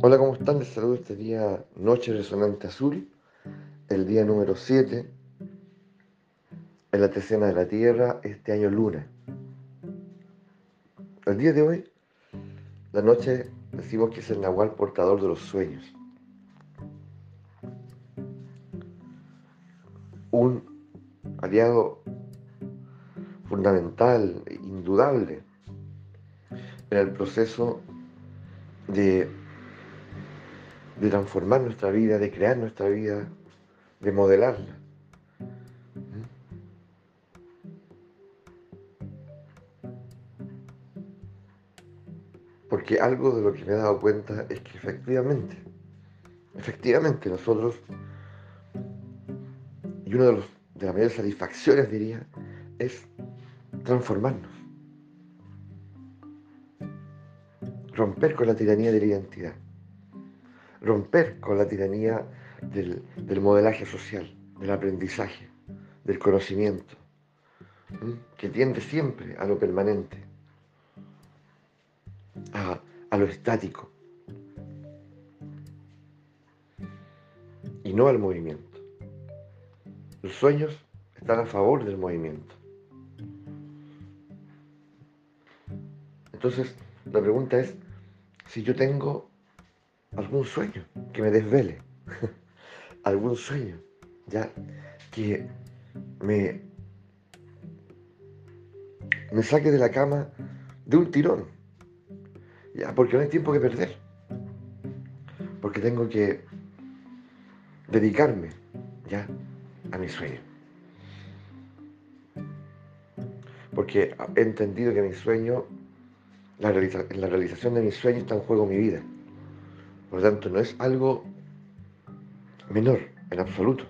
Hola, ¿cómo están? Les saludo este día Noche Resonante Azul, el día número 7 en la Tecena de la Tierra, este año Luna. El día de hoy, la noche, decimos que es el Nahual portador de los sueños. Un aliado fundamental, indudable, en el proceso de de transformar nuestra vida, de crear nuestra vida, de modelarla. Porque algo de lo que me he dado cuenta es que efectivamente, efectivamente nosotros, y una de, los, de las mayores satisfacciones diría, es transformarnos. Romper con la tiranía de la identidad romper con la tiranía del, modelaje social, del aprendizaje, del conocimiento, que tiende siempre a lo permanente, a, a lo estático, y no al movimiento. Los sueños están a favor del movimiento. Entonces, la pregunta es, si yo tengo algún sueño que me desvele, algún sueño, ya, que me, me saque de la cama de un tirón, ya, porque no hay tiempo que perder, porque tengo que dedicarme, ya, a mi sueño. Porque he entendido que mi sueño, la, realización de mi sueño está en juego mi vida. Por lo tanto, no es algo menor en absoluto.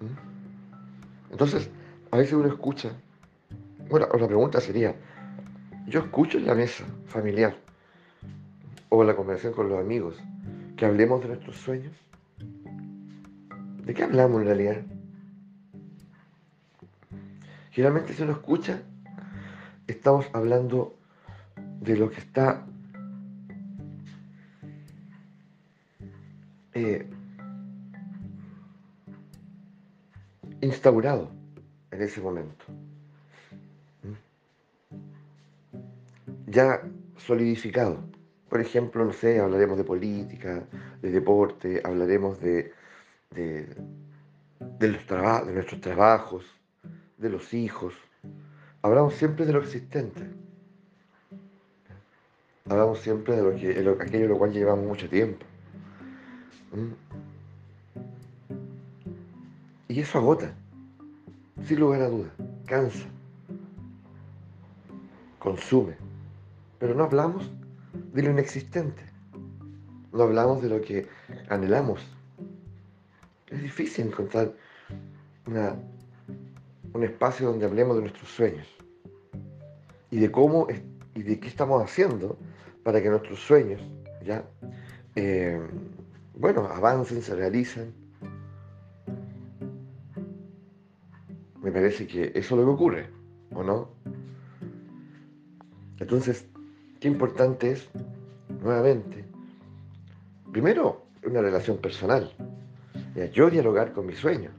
¿Mm? Entonces, a veces uno escucha, bueno, la pregunta sería, yo escucho en la mesa familiar o en la conversación con los amigos que hablemos de nuestros sueños. ¿De qué hablamos en realidad? Generalmente si uno escucha, estamos hablando de lo que está instaurado en ese momento. Ya solidificado. Por ejemplo, no sé, hablaremos de política, de deporte, hablaremos de, de, de nuestros trabajos, de los hijos. Hablamos siempre de lo existente. Hablamos siempre de lo que, de aquello en lo cual llevamos mucho tiempo. Mm. Y eso agota, sin lugar a duda, cansa, consume. Pero no hablamos de lo inexistente, no hablamos de lo que anhelamos. Es difícil encontrar un espacio donde hablemos de nuestros sueños y de cómo y de qué estamos haciendo para que nuestros sueños ya eh, bueno, avancen, se realicen. Me parece que eso es lo que ocurre, ¿o no? Entonces, qué importante es, nuevamente, primero, una relación personal. Yo dialogar con mi sueño.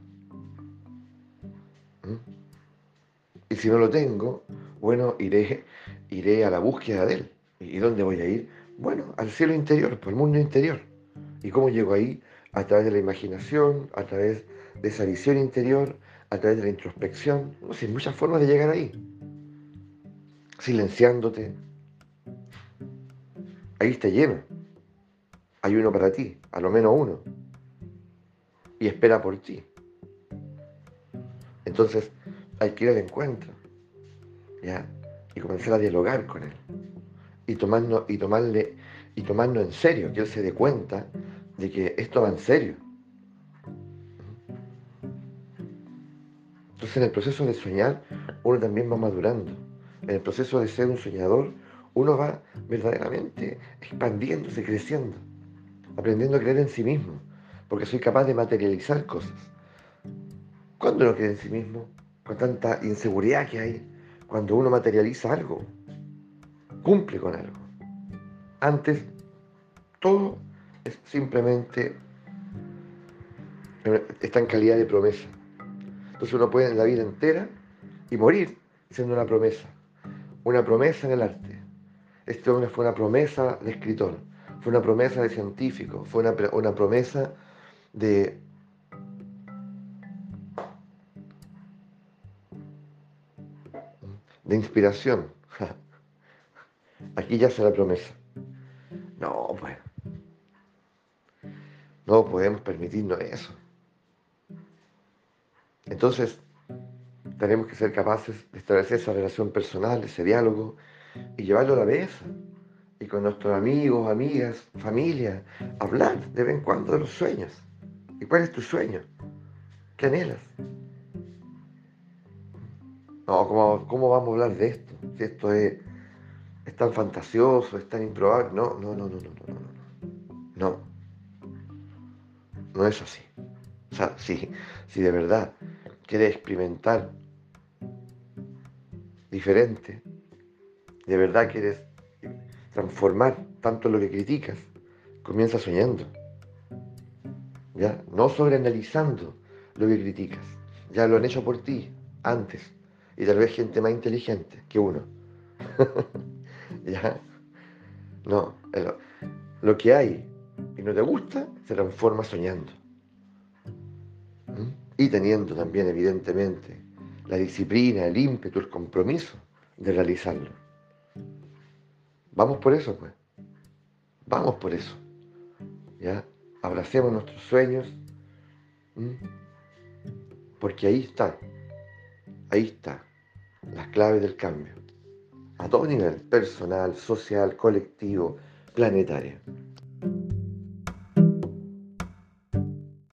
¿Mm? Y si no lo tengo, bueno, iré, iré a la búsqueda de él. ¿Y dónde voy a ir? Bueno, al cielo interior, por el mundo interior. ¿Y cómo llego ahí? A través de la imaginación, a través de esa visión interior, a través de la introspección. No sé, hay muchas formas de llegar ahí. Silenciándote. Ahí está lleno. Hay uno para ti, a lo menos uno. Y espera por ti. Entonces hay que ir al encuentro. ¿Ya? Y comenzar a dialogar con él. Y, tomarnos, y, tomarle, y tomarnos en serio, que él se dé cuenta de que esto va en serio. Entonces en el proceso de soñar uno también va madurando. En el proceso de ser un soñador uno va verdaderamente expandiéndose, creciendo, aprendiendo a creer en sí mismo, porque soy capaz de materializar cosas. ¿Cuándo uno cree en sí mismo? Con tanta inseguridad que hay, cuando uno materializa algo, cumple con algo. Antes, todo es simplemente está en calidad de promesa. Entonces uno puede en la vida entera y morir siendo una promesa. Una promesa en el arte. Este hombre fue una promesa de escritor, fue una promesa de científico, fue una, una promesa de de inspiración. Aquí ya se la promesa. No, pues. No podemos permitirnos eso. Entonces, tenemos que ser capaces de establecer esa relación personal, ese diálogo, y llevarlo a la mesa. Y con nuestros amigos, amigas, familia, hablar de vez en cuando de los sueños. ¿Y cuál es tu sueño? ¿Qué anhelas? No, ¿cómo, ¿cómo, vamos a hablar de esto? Si esto es, es, tan fantasioso, es tan improbable. No, no, no, no, no, no, no. No. No es así. O sea, si, si de verdad quieres experimentar diferente, de verdad quieres transformar tanto lo que criticas, comienza soñando. ¿Ya? No sobreanalizando lo que criticas. Ya lo han hecho por ti antes y tal vez gente más inteligente que uno. ¿Ya? No, lo, que hay y no te gusta se transforma soñando. Y teniendo también, evidentemente, la disciplina, el ímpetu, el compromiso de realizarlo. Vamos por eso, pues. Vamos por eso. ¿Ya? Abracemos nuestros sueños. Porque ahí está. Ahí está las claves del cambio, a todo nivel, personal, social, colectivo, planetario.